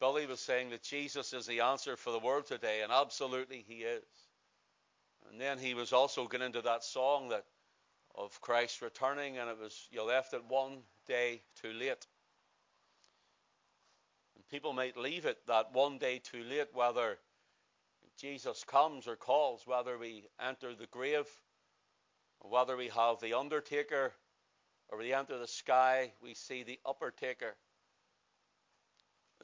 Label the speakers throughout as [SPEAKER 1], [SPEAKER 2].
[SPEAKER 1] Billy was saying that Jesus is the answer for the world today, and absolutely he is. And then he was also getting into that song that of Christ returning, and it was you left it one day too late. And people might leave it that one day too late, whether Jesus comes or calls, whether we enter the grave, whether we have the undertaker, or we enter the sky, we see the upper taker.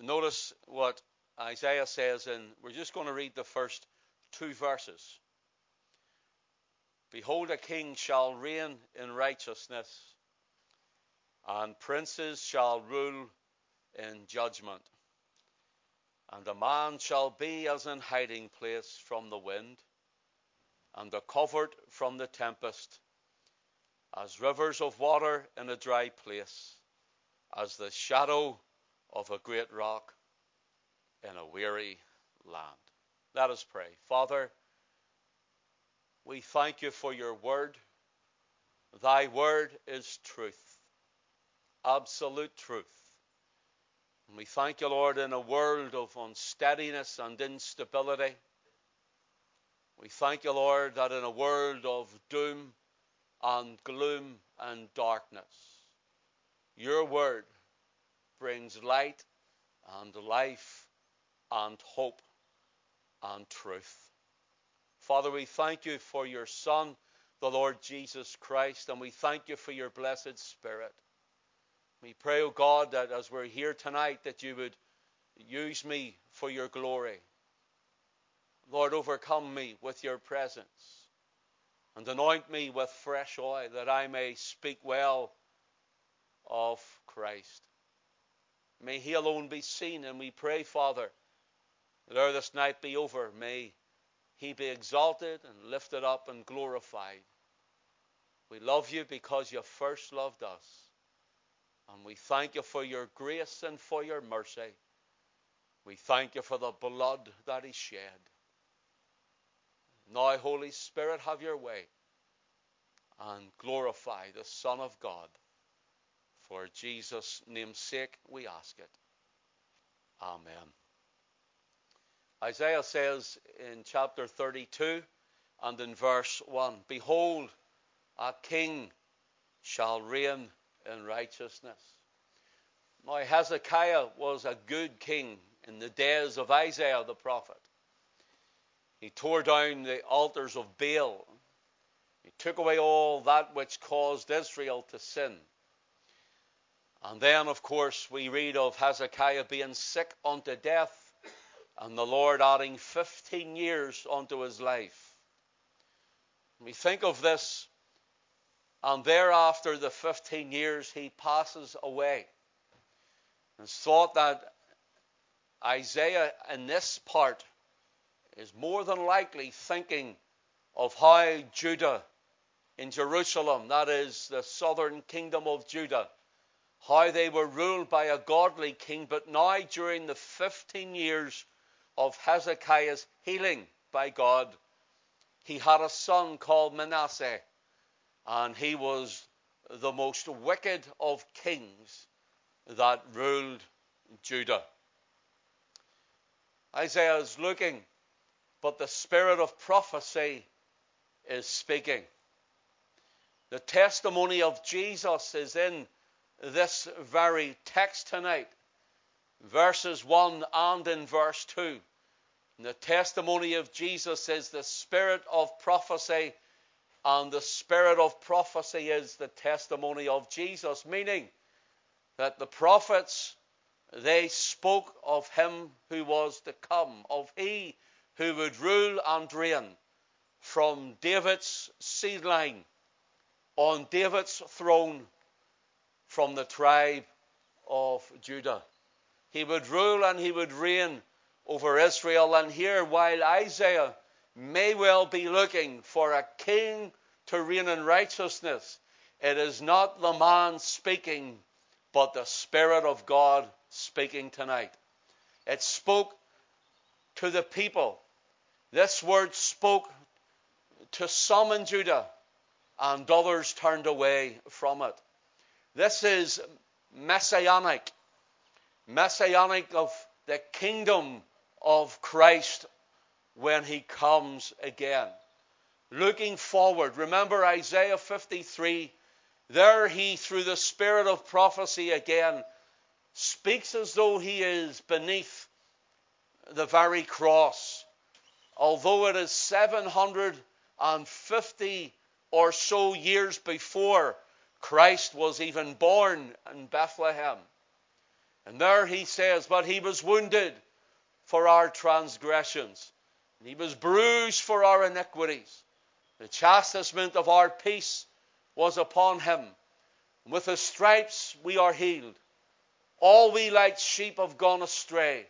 [SPEAKER 1] Notice what Isaiah says, and we're just going to read the first two verses. Behold, a king shall reign in righteousness, and princes shall rule in judgment. And a man shall be as an hiding place from the wind, and a covert from the tempest, as rivers of water in a dry place, as the shadow of a great rock in a weary land. Let us pray. Father, we thank you for your word. Thy word is truth, absolute truth. And we thank you, Lord, in a world of unsteadiness and instability. We thank you, Lord, that in a world of doom and gloom and darkness, your word brings light and life and hope and truth. Father, we thank you for your Son, the Lord Jesus Christ, and we thank you for your blessed Spirit. We pray, O oh God, that as we're here tonight, that you would use me for your glory. Lord, overcome me with your presence and anoint me with fresh oil that I may speak well of Christ. May he alone be seen, and we pray, Father, that ere this night be over, may he be exalted and lifted up and glorified. We love you because you first loved us. And we thank you for your grace and for your mercy. We thank you for the blood that is shed. Now, Holy Spirit, have your way and glorify the Son of God. For Jesus' name's sake, we ask it. Amen. Isaiah says in chapter 32 and in verse 1 Behold, a king shall reign in righteousness. Now, Hezekiah was a good king in the days of Isaiah the prophet. He tore down the altars of Baal. He took away all that which caused Israel to sin. And then, of course, we read of Hezekiah being sick unto death and the Lord adding 15 years unto his life. We think of this, and thereafter the 15 years he passes away. It's thought that Isaiah in this part is more than likely thinking of how Judah in Jerusalem, that is the southern kingdom of Judah, how they were ruled by a godly king, but now during the 15 years of Hezekiah's healing by God, he had a son called Manasseh, and he was the most wicked of kings that ruled Judah. Isaiah is looking, but the spirit of prophecy is speaking. The testimony of Jesus is in this very text tonight, verses 1 and in verse 2. And the testimony of Jesus is the spirit of prophecy, and the spirit of prophecy is the testimony of Jesus, meaning that the prophets they spoke of him who was to come, of he who would rule and reign from David's seed line on David's throne from the tribe of Judah. He would rule and he would reign over Israel. And here, while Isaiah may well be looking for a king to reign in righteousness, it is not the man speaking, but the Spirit of God speaking tonight. It spoke to the people. This word spoke to some in Judah, and others turned away from it. This is messianic. Messianic of the kingdom of Christ when he comes again. Looking forward, remember Isaiah 53. There he, through the spirit of prophecy again, speaks as though he is beneath the very cross. Although it is 750 or so years before Christ was even born in Bethlehem. And there he says, But he was wounded for our transgressions, and he was bruised for our iniquities. The chastisement of our peace was upon him. And with his stripes we are healed. All we like sheep have gone astray.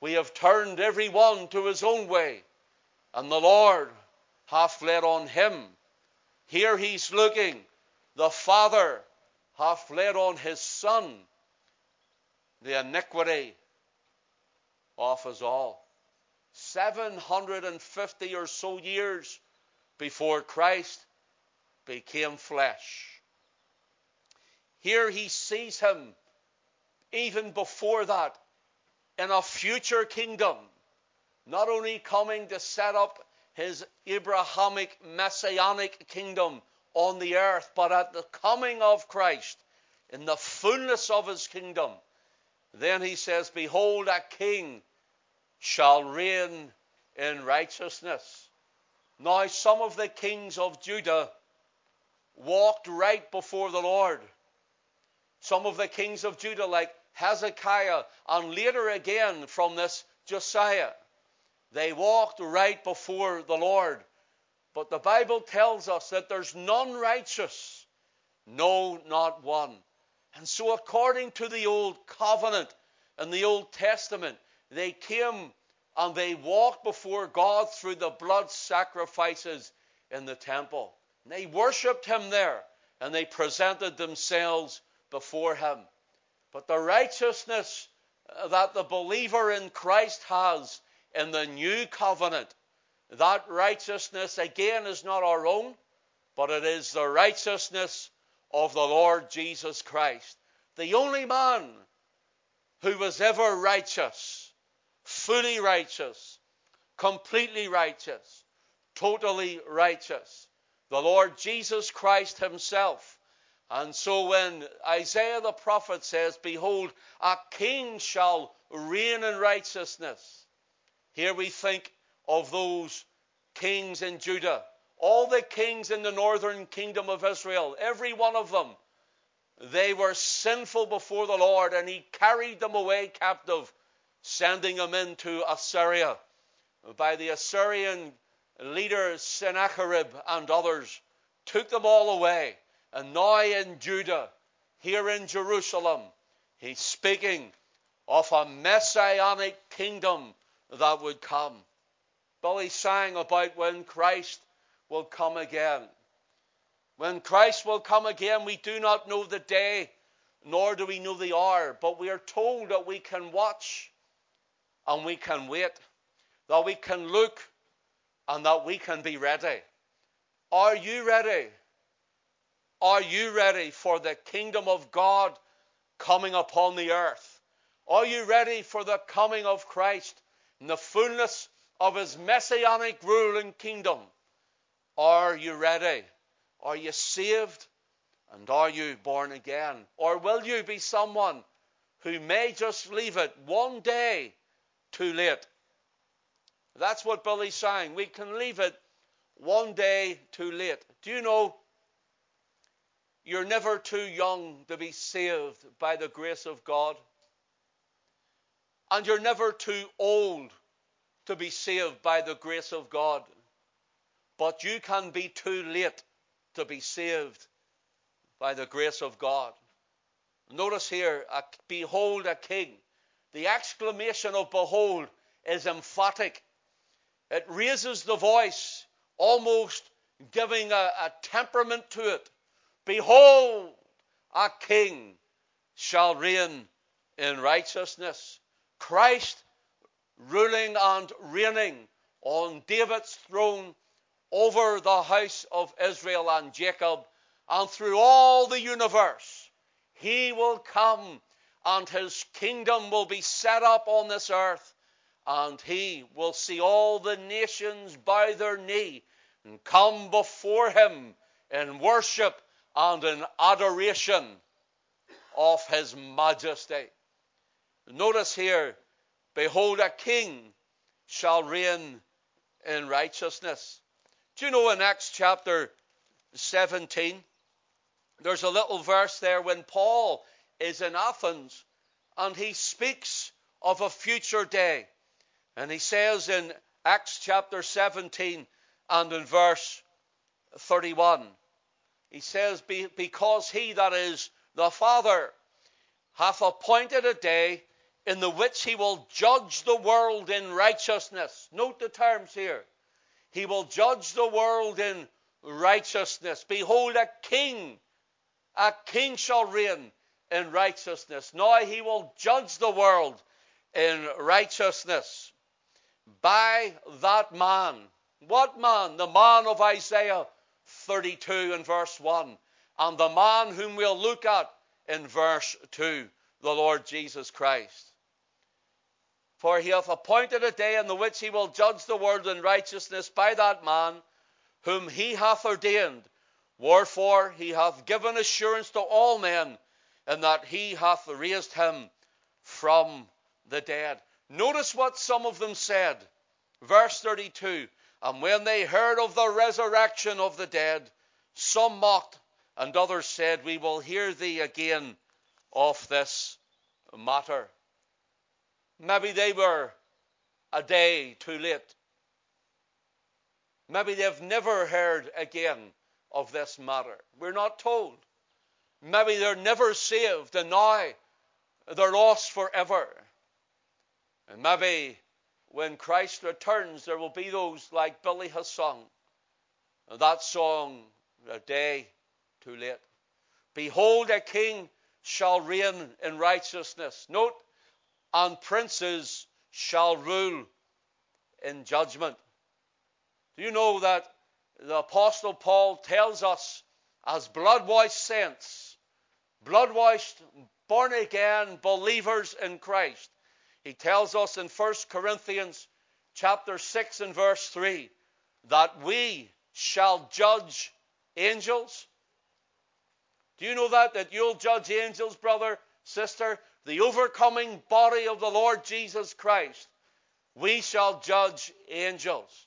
[SPEAKER 1] We have turned every one to his own way, and the Lord hath laid on him. Here he's looking. The Father hath laid on his Son the iniquity of us all. 750 or so years before Christ became flesh. Here he sees him even before that in a future kingdom, not only coming to set up his Abrahamic messianic kingdom on the earth, but at the coming of Christ in the fullness of his kingdom. Then he says, Behold, a king shall reign in righteousness. Now, some of the kings of Judah walked right before the Lord. Some of the kings of Judah, like Hezekiah, and later again from this Josiah, they walked right before the Lord. But the Bible tells us that there's none righteous, no, not one. And so, according to the Old Covenant and the Old Testament, they came and they walked before God through the blood sacrifices in the temple. And they worshiped Him there and they presented themselves before Him. But the righteousness that the believer in Christ has in the new covenant, that righteousness again is not our own, but it is the righteousness of the Lord Jesus Christ. The only man who was ever righteous fully righteous, completely righteous, totally righteous. The Lord Jesus Christ Himself. And so when Isaiah the prophet says, Behold, a king shall reign in righteousness, here we think of those kings in Judah, all the kings in the northern kingdom of Israel, every one of them. They were sinful before the Lord, and He carried them away captive sending them into Assyria by the Assyrian leaders Sennacherib and others, took them all away. And now in Judah, here in Jerusalem, he's speaking of a messianic kingdom that would come. Billy sang about when Christ will come again. When Christ will come again, we do not know the day, nor do we know the hour, but we are told that we can watch and we can wait, that we can look and that we can be ready. Are you ready? Are you ready for the kingdom of God coming upon the earth? Are you ready for the coming of Christ in the fullness of his messianic rule and kingdom? Are you ready? Are you saved? And are you born again? Or will you be someone who may just leave it one day too late. That's what Billy's saying. We can leave it one day too late. Do you know you're never too young to be saved by the grace of God? And you're never too old to be saved by the grace of God. But you can be too late to be saved by the grace of God. Notice here, behold a king the exclamation of behold is emphatic. It raises the voice, almost giving a, a temperament to it. Behold, a king shall reign in righteousness. Christ ruling and reigning on David's throne over the house of Israel and Jacob and through all the universe. He will come and his kingdom will be set up on this earth, and he will see all the nations bow their knee and come before him in worship and in adoration of his majesty. Notice here, behold, a king shall reign in righteousness. Do you know in Acts chapter 17, there's a little verse there when Paul is in Athens and he speaks of a future day. And he says in Acts chapter 17 and in verse 31, he says, Because he that is the Father hath appointed a day in the which he will judge the world in righteousness. Note the terms here. He will judge the world in righteousness. Behold, a king, a king shall reign in righteousness. Now he will judge the world in righteousness by that man. What man? The man of Isaiah 32 and verse 1. And the man whom we'll look at in verse 2, the Lord Jesus Christ. For he hath appointed a day in the which he will judge the world in righteousness by that man whom he hath ordained. Wherefore he hath given assurance to all men in that he hath raised him from the dead. Notice what some of them said. Verse 32 And when they heard of the resurrection of the dead, some mocked, and others said, We will hear thee again of this matter. Maybe they were a day too late. Maybe they've never heard again of this matter. We're not told. Maybe they're never saved and now they're lost forever. And maybe when Christ returns, there will be those like Billy has sung. That song, A Day Too Late. Behold, a king shall reign in righteousness. Note, and princes shall rule in judgment. Do you know that the Apostle Paul tells us, as blood washed saints, blood washed, born again believers in Christ. He tells us in 1 Corinthians chapter 6 and verse 3 that we shall judge angels. Do you know that? That you'll judge angels, brother, sister? The overcoming body of the Lord Jesus Christ. We shall judge angels.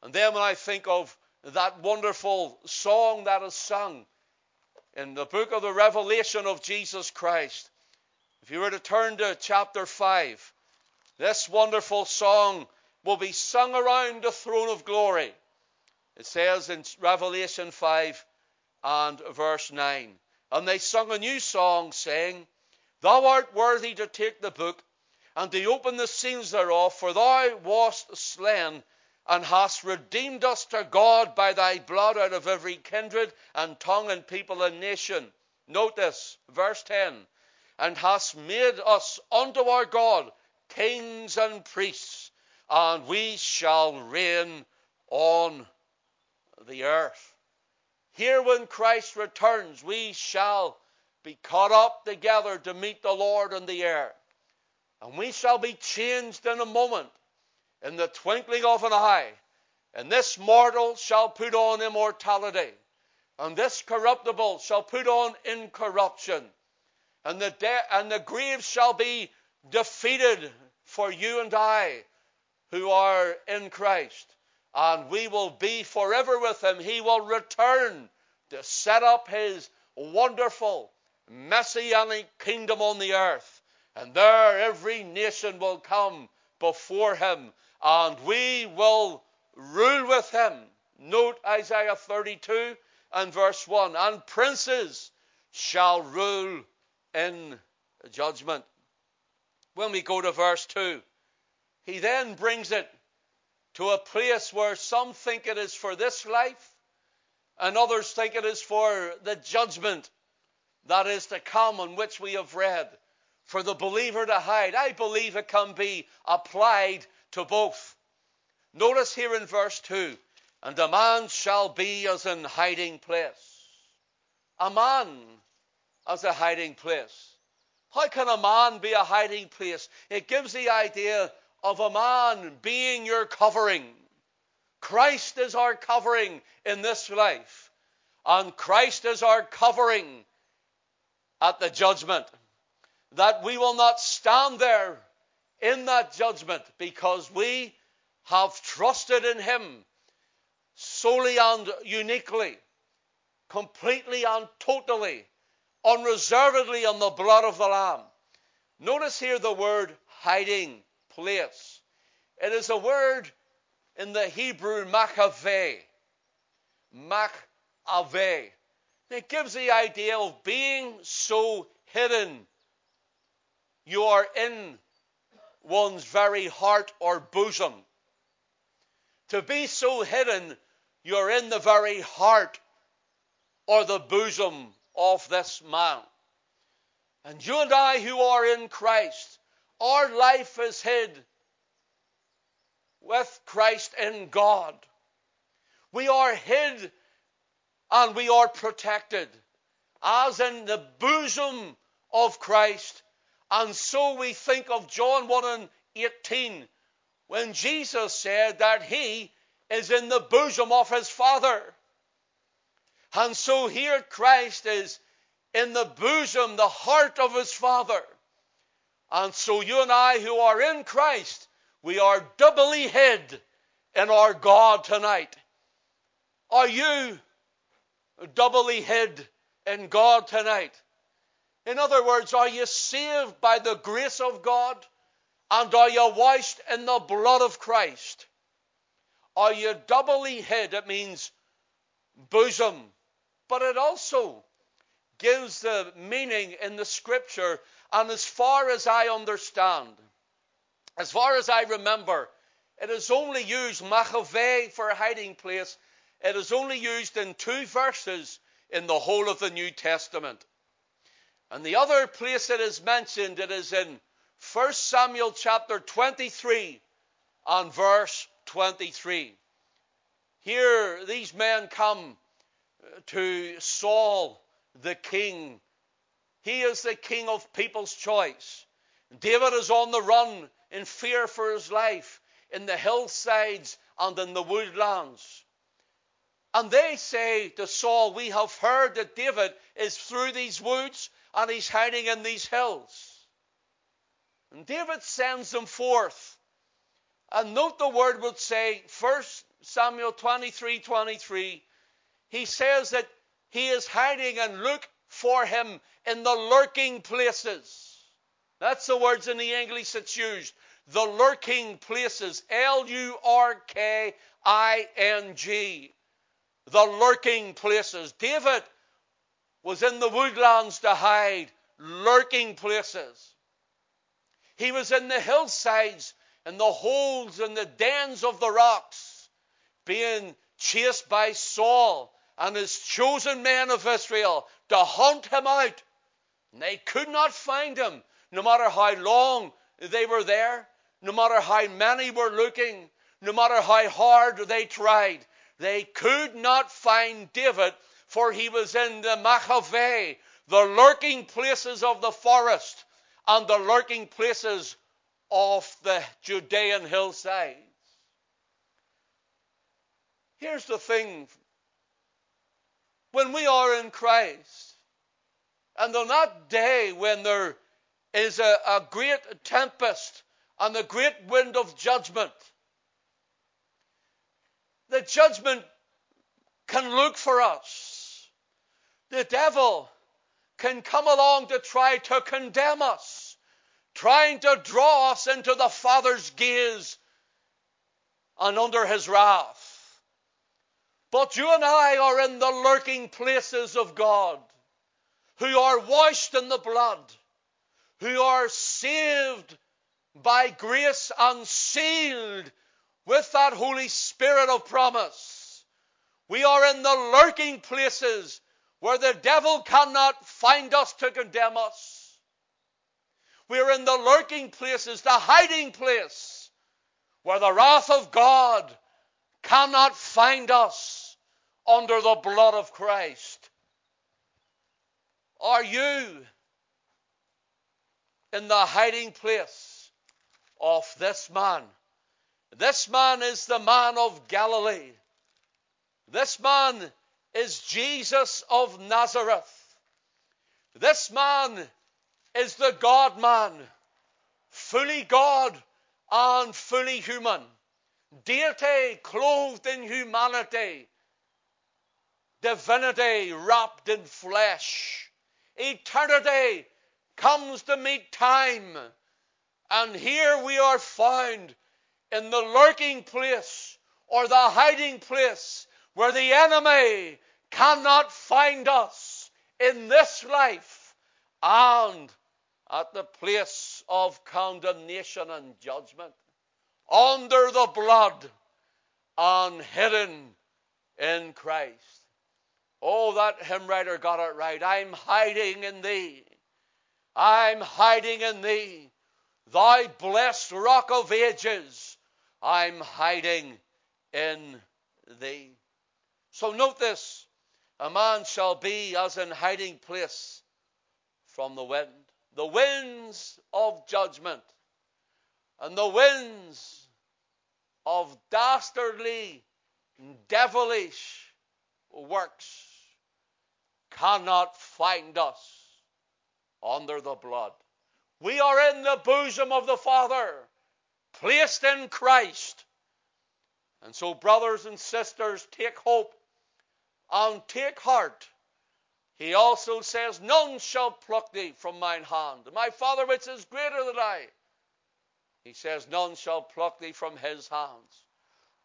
[SPEAKER 1] And then when I think of that wonderful song that is sung in the book of the Revelation of Jesus Christ. If you were to turn to chapter 5, this wonderful song will be sung around the throne of glory. It says in Revelation 5 and verse 9. And they sung a new song, saying, Thou art worthy to take the book and to open the seals thereof, for thou wast slain and hast redeemed us to God by thy blood out of every kindred and tongue and people and nation. This, verse 10 and hast made us unto our God kings and priests, and we shall reign on the earth. Here, when Christ returns, we shall be caught up together to meet the Lord in the air. And we shall be changed in a moment in the twinkling of an eye. And this mortal shall put on immortality, and this corruptible shall put on incorruption, and the de- and the grave shall be defeated for you and I, who are in Christ, and we will be forever with Him. He will return to set up His wonderful messianic kingdom on the earth, and there every nation will come before Him and we will rule with him. Note Isaiah 32 and verse 1 and princes shall rule in judgment. When we go to verse 2, he then brings it to a place where some think it is for this life and others think it is for the judgment that is to come on which we have read for the believer to hide. I believe it can be applied to both. Notice here in verse 2 and a man shall be as an hiding place. A man as a hiding place. How can a man be a hiding place? It gives the idea of a man being your covering. Christ is our covering in this life, and Christ is our covering at the judgment. That we will not stand there in that judgment because we have trusted in Him solely and uniquely, completely and totally unreservedly on the blood of the Lamb. Notice here the word hiding place. It is a word in the Hebrew makave. Makave. It gives the idea of being so hidden. You are in one's very heart or bosom. To be so hidden, you're in the very heart or the bosom of this man. And you and I who are in Christ, our life is hid with Christ in God. We are hid and we are protected as in the bosom of Christ. And so we think of John 1 and 18 when Jesus said that he is in the bosom of his Father. And so here Christ is in the bosom, the heart of his Father. And so you and I who are in Christ, we are doubly hid in our God tonight. Are you doubly hid in God tonight? In other words, are you saved by the grace of God? And are you washed in the blood of Christ? Are you doubly hid? It means bosom, but it also gives the meaning in the scripture. And as far as I understand, as far as I remember, it is only used, machave, for hiding place. It is only used in two verses in the whole of the New Testament. And the other place it is mentioned, it is in 1 Samuel chapter 23 and verse 23. Here, these men come uh, to Saul the king. He is the king of people's choice. David is on the run in fear for his life in the hillsides and in the woodlands. And they say to Saul, We have heard that David is through these woods and he's hiding in these hills. And David sends them forth. And note the word would say, 1 Samuel 23 23, he says that he is hiding and look for him in the lurking places. That's the words in the English that's used. The lurking places. L U R K I N G. The lurking places. David was in the woodlands to hide, lurking places. He was in the hillsides, in the holes, in the dens of the rocks, being chased by Saul and his chosen men of Israel to hunt him out. And they could not find him, no matter how long they were there, no matter how many were looking, no matter how hard they tried. They could not find David, for he was in the Machave, the lurking places of the forest, and the lurking places of the Judean hillsides. Here's the thing when we are in Christ. And on that day when there is a, a great tempest and a great wind of judgment, the judgment can look for us. The devil can come along to try to condemn us, trying to draw us into the Father's gaze and under his wrath. But you and I are in the lurking places of God, who are washed in the blood, who are saved by grace and sealed with that Holy Spirit of promise. We are in the lurking places where the devil cannot find us to condemn us. We are in the lurking places, the hiding place, where the wrath of God cannot find us under the blood of Christ? Are you in the hiding place of this man. This man is the man of Galilee. This man is Jesus of Nazareth. This man is the God man, fully God and fully human, deity clothed in humanity, divinity wrapped in flesh. Eternity comes to meet time. And here we are found in the lurking place or the hiding place where the enemy cannot find us in this life and at the place of condemnation and judgment under the blood and hidden in Christ. Oh, that hymn writer got it right. I'm hiding in thee. I'm hiding in thee. Thy blessed rock of ages. I'm hiding in thee. So note this a man shall be as in hiding place from the wind, the winds of judgment, and the winds of dastardly, devilish works cannot find us under the blood. We are in the bosom of the Father, placed in Christ. And so, brothers and sisters, take hope and take heart. He also says, None shall pluck thee from mine hand. My Father, which is greater than I, he says, None shall pluck thee from his hands.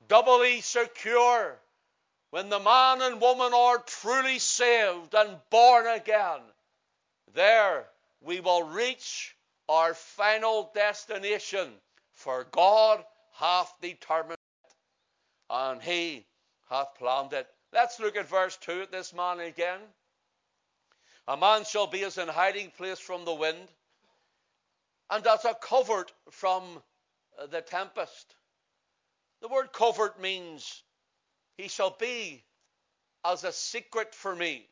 [SPEAKER 1] Doubly secure when the man and woman are truly saved and born again. There we will reach our final destination, for God hath determined it, and He hath planned it. Let's look at verse 2 at this man again. A man shall be as an hiding place from the wind, and as a covert from the tempest. The word covert means he shall be as a secret for me,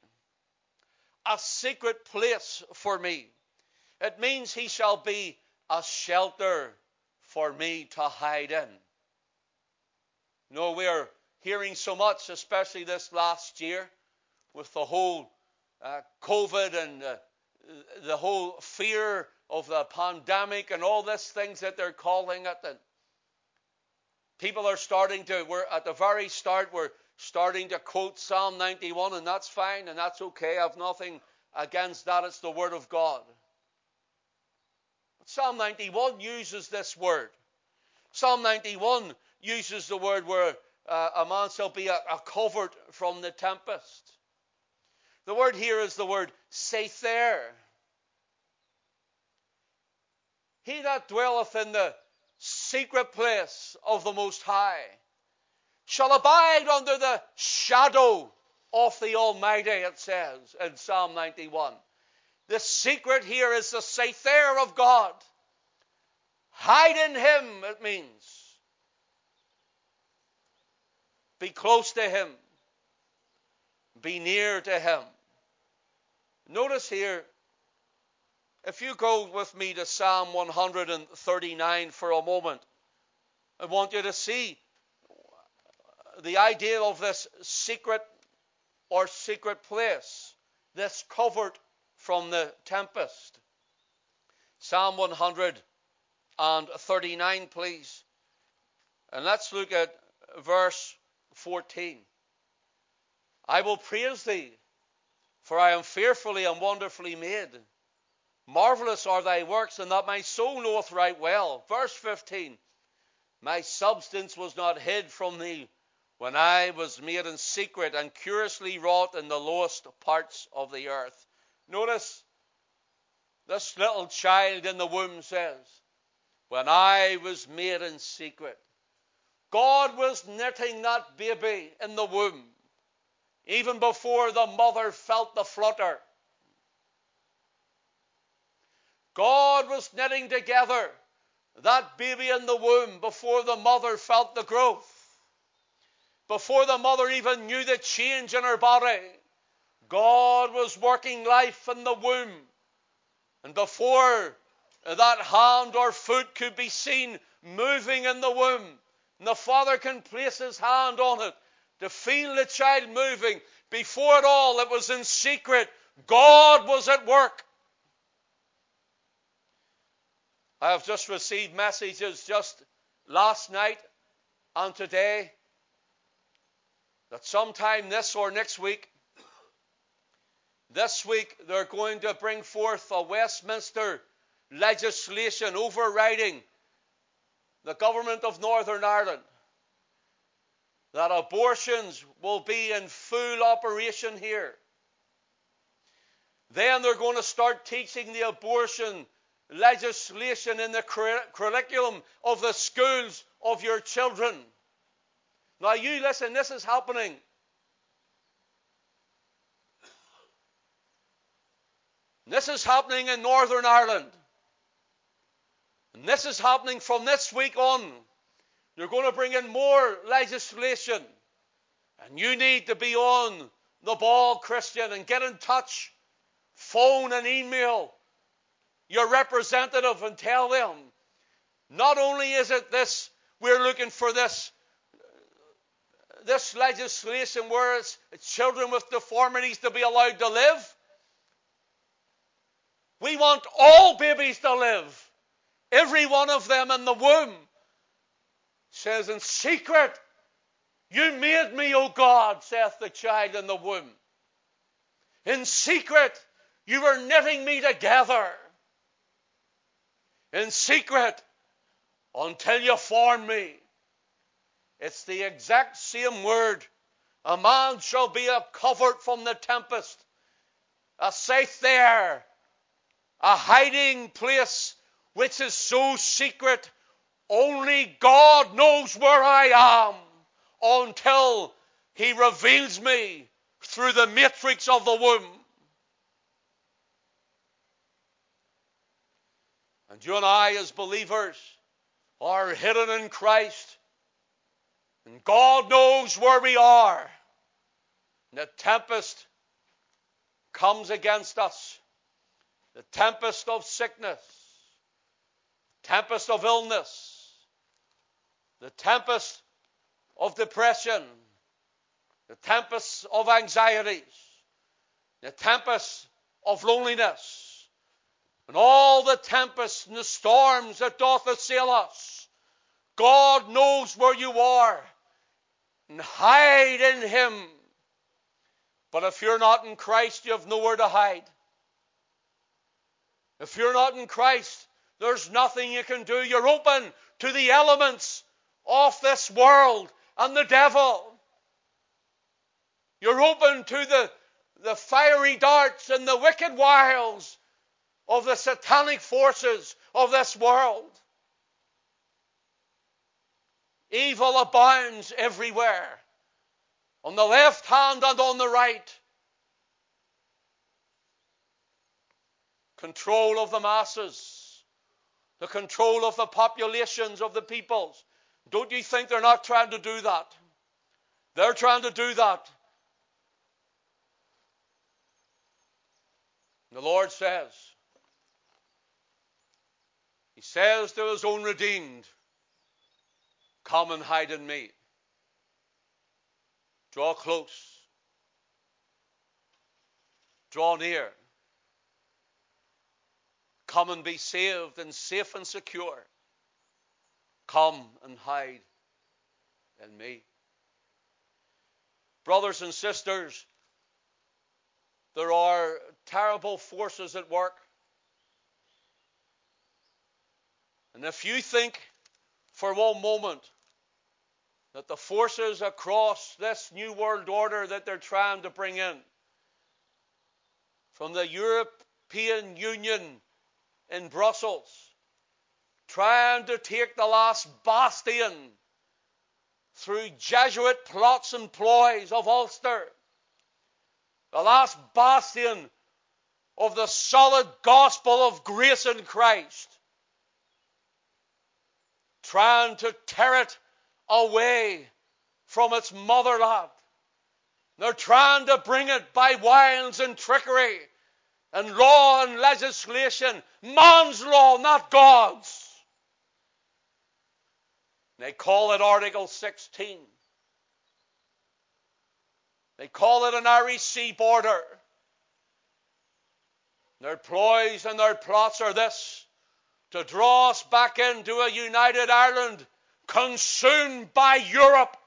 [SPEAKER 1] a secret place for me. It means he shall be a shelter for me to hide in. You know, we're hearing so much, especially this last year, with the whole uh, COVID and uh, the whole fear of the pandemic and all these things that they're calling it. And people are starting to, we're at the very start, we're starting to quote Psalm 91, and that's fine and that's okay. I've nothing against that. It's the Word of God. Psalm 91 uses this word. Psalm 91 uses the word where uh, a man shall be a, a covert from the tempest. The word here is the word Sather. He that dwelleth in the secret place of the Most High shall abide under the shadow of the Almighty, it says in Psalm 91. The secret here is the Sather of God. Hide in Him, it means. Be close to Him. Be near to Him. Notice here, if you go with me to Psalm 139 for a moment, I want you to see the idea of this secret or secret place, this covert from the tempest. Psalm 139, please. And let's look at verse 14. I will praise thee, for I am fearfully and wonderfully made. Marvelous are thy works, and that my soul knoweth right well. Verse 15 My substance was not hid from thee when I was made in secret and curiously wrought in the lowest parts of the earth. Notice this little child in the womb says, When I was made in secret. God was knitting that baby in the womb even before the mother felt the flutter. God was knitting together that baby in the womb before the mother felt the growth before the mother even knew the change in her body, God was working life in the womb. And before that hand or foot could be seen moving in the womb. And the father can place his hand on it to feel the child moving. Before it all, it was in secret. God was at work. I have just received messages just last night and today that sometime this or next week, this week they're going to bring forth a Westminster legislation overriding the government of Northern Ireland that abortions will be in full operation here. Then they're going to start teaching the abortion legislation in the curriculum of the schools of your children. Now, you listen, this is happening. This is happening in Northern Ireland. And this is happening from this week on. You're going to bring in more legislation. And you need to be on the ball, Christian, and get in touch. Phone and email your representative and tell them not only is it this, we're looking for this, this legislation where it's children with deformities to be allowed to live. We want all babies to live. Every one of them in the womb says, In secret, you made me, O God, saith the child in the womb. In secret, you were knitting me together. In secret, until you form me. It's the exact same word. A man shall be a covert from the tempest, a safe there, a hiding place which is so secret, only God knows where I am until He reveals me through the matrix of the womb. And you and I, as believers, are hidden in Christ. And God knows where we are. And the tempest comes against us the tempest of sickness, tempest of illness, the tempest of depression, the tempest of anxieties, the tempest of loneliness, and all the tempests and the storms that doth assail us. God knows where you are and hide in Him. But if you're not in Christ, you have nowhere to hide. If you're not in Christ, there's nothing you can do. You're open to the elements of this world and the devil. You're open to the, the fiery darts and the wicked wiles of the satanic forces of this world. Evil abounds everywhere, on the left hand and on the right. Control of the masses, the control of the populations of the peoples. Don't you think they're not trying to do that? They're trying to do that. The Lord says, He says to His own redeemed, Come and hide in me. Draw close. Draw near. Come and be saved and safe and secure. Come and hide in me. Brothers and sisters, there are terrible forces at work. And if you think for one moment that the forces across this new world order that they're trying to bring in, from the European Union in Brussels, trying to take the last bastion through Jesuit plots and ploys of Ulster, the last bastion of the solid gospel of grace in Christ, trying to tear it away from its motherland. They're trying to bring it by wiles and trickery and law and legislation, man's law, not God's. They call it Article 16. They call it an Irish sea border. Their ploys and their plots are this to draw us back into a united Ireland consumed by Europe.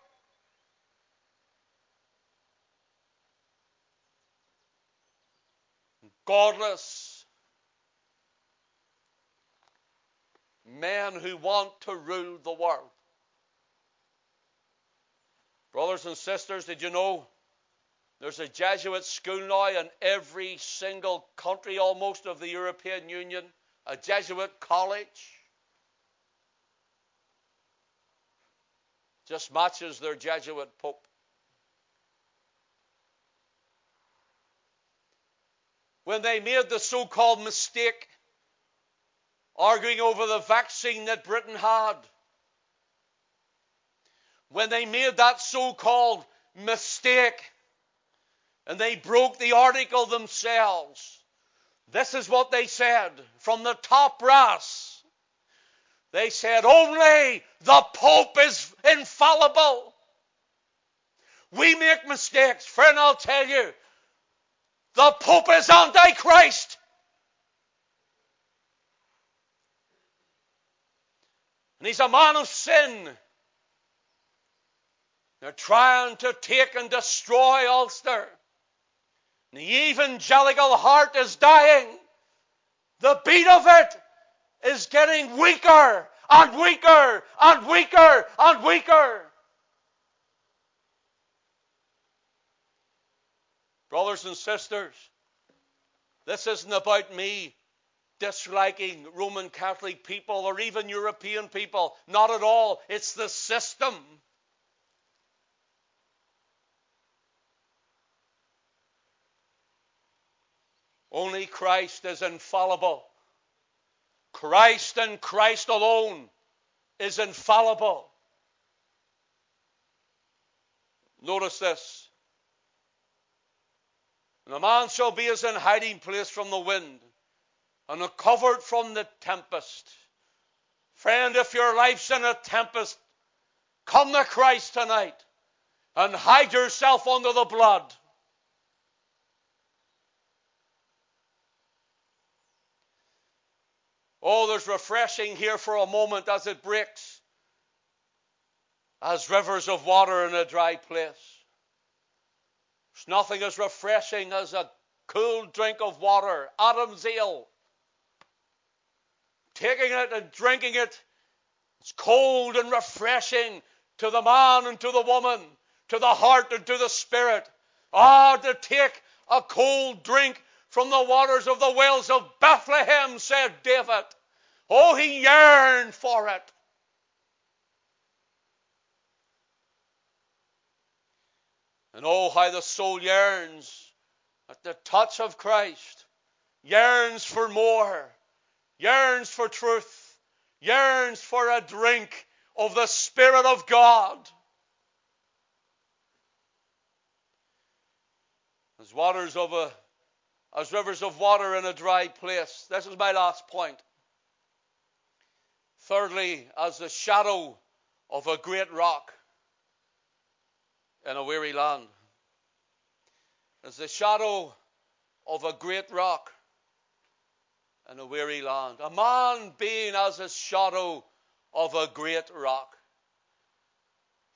[SPEAKER 1] Godless men who want to rule the world. Brothers and sisters, did you know there's a Jesuit school now in every single country almost of the European Union, a Jesuit college. Just matches their Jesuit Pope. When they made the so called mistake arguing over the vaccine that Britain had, when they made that so called mistake, and they broke the article themselves. This is what they said from the top brass. They said, only the Pope is infallible. We make mistakes. Friend, I'll tell you, the Pope is Antichrist. And he's a man of sin. They're trying to take and destroy Ulster. The evangelical heart is dying. The beat of it is getting weaker and weaker and weaker and weaker. Brothers and sisters, this isn't about me disliking Roman Catholic people or even European people. Not at all. It's the system. Only Christ is infallible. Christ and Christ alone is infallible. Notice this. And a man shall be as in hiding place from the wind, and a covert from the tempest. Friend, if your life's in a tempest, come to Christ tonight and hide yourself under the blood. Oh, there's refreshing here for a moment as it breaks, as rivers of water in a dry place. Nothing as refreshing as a cool drink of water, Adam's ale. Taking it and drinking it, it's cold and refreshing to the man and to the woman, to the heart and to the spirit. Ah, to take a cold drink from the waters of the wells of Bethlehem, said David. Oh, he yearned for it. And oh, how the soul yearns at the touch of Christ, yearns for more, yearns for truth, yearns for a drink of the Spirit of God. As waters of a as rivers of water in a dry place. This is my last point. Thirdly, as the shadow of a great rock in a weary land. As the shadow of a great rock in a weary land. A man being as a shadow of a great rock.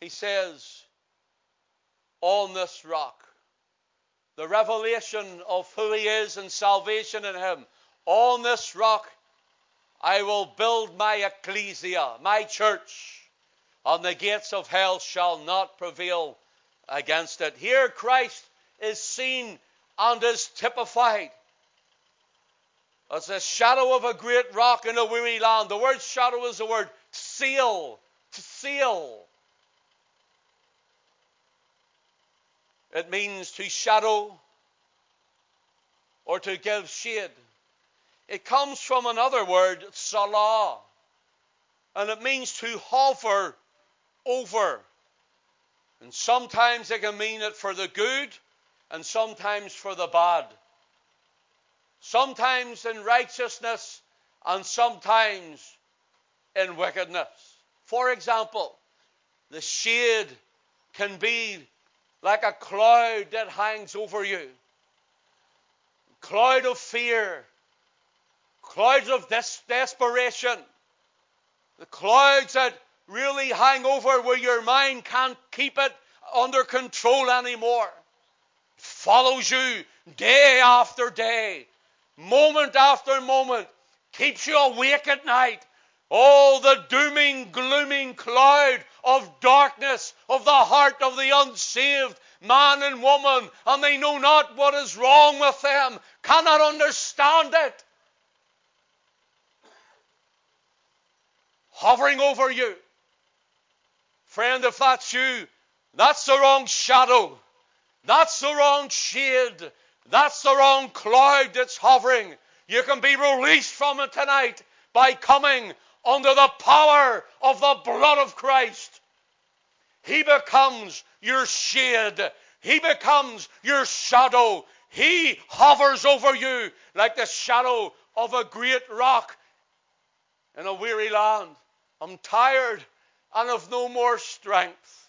[SPEAKER 1] He says, On this rock, the revelation of who He is and salvation in Him. On this rock I will build my ecclesia, my church, and the gates of hell shall not prevail against it. Here Christ is seen and is typified as the shadow of a great rock in a weary land. The word shadow is the word seal, to seal. It means to shadow or to give shade. It comes from another word, salah, and it means to hover over. And sometimes it can mean it for the good and sometimes for the bad. sometimes in righteousness, and sometimes in wickedness. For example, the shade can be like a cloud that hangs over you. Cloud of fear, clouds of des- desperation, the clouds that really hang over where your mind can't keep it under control anymore. Follows you day after day, moment after moment, keeps you awake at night. Oh, the dooming, glooming cloud of darkness of the heart of the unsaved man and woman, and they know not what is wrong with them, cannot understand it. Hovering over you. Friend, if that's you, that's the wrong shadow. That's the wrong shade. That's the wrong cloud that's hovering. You can be released from it tonight by coming under the power of the blood of Christ. He becomes your shade. He becomes your shadow. He hovers over you like the shadow of a great rock in a weary land. I'm tired and have no more strength.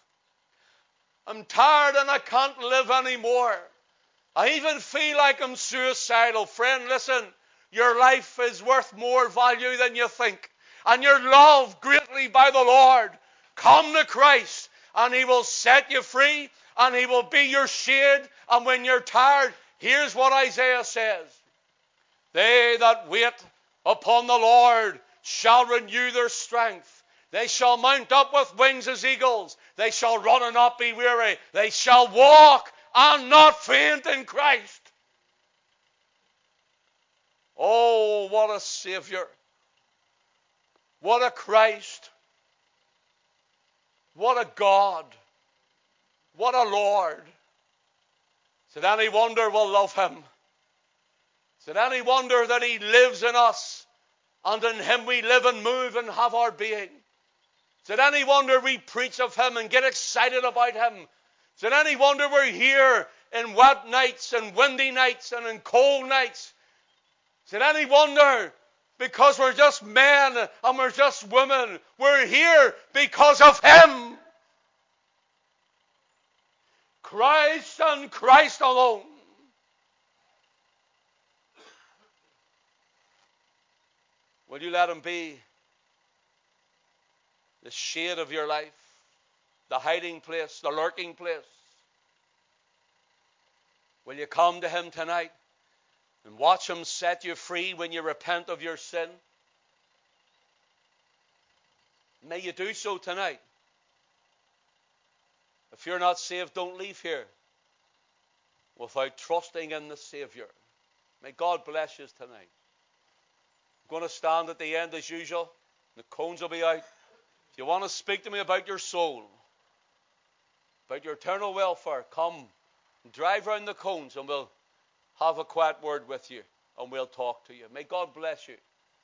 [SPEAKER 1] I'm tired and I can't live anymore. I even feel like I'm suicidal. Friend, listen, your life is worth more value than you think. And you're loved greatly by the Lord. Come to Christ and He will set you free and He will be your shade. And when you're tired, here's what Isaiah says They that wait upon the Lord shall renew their strength. They shall mount up with wings as eagles. They shall run and not be weary. They shall walk and not faint in Christ. Oh, what a Savior. What a Christ. What a God. What a Lord. Is it any wonder we'll love Him? Is it any wonder that He lives in us and in Him we live and move and have our being? Is it any wonder we preach of Him and get excited about Him? Is it any wonder we're here in wet nights and windy nights and in cold nights? Is it any wonder because we're just men and we're just women? We're here because of Him. Christ and Christ alone. Will you let Him be the shade of your life, the hiding place, the lurking place. Will you come to Him tonight and watch Him set you free when you repent of your sin? May you do so tonight. If you're not saved, don't leave here without trusting in the Savior. May God bless you tonight. I'm going to stand at the end as usual. The cones will be out. If you want to speak to me about your soul, about your eternal welfare, come and drive round the cones and we'll have a quiet word with you and we'll talk to you. May God bless you.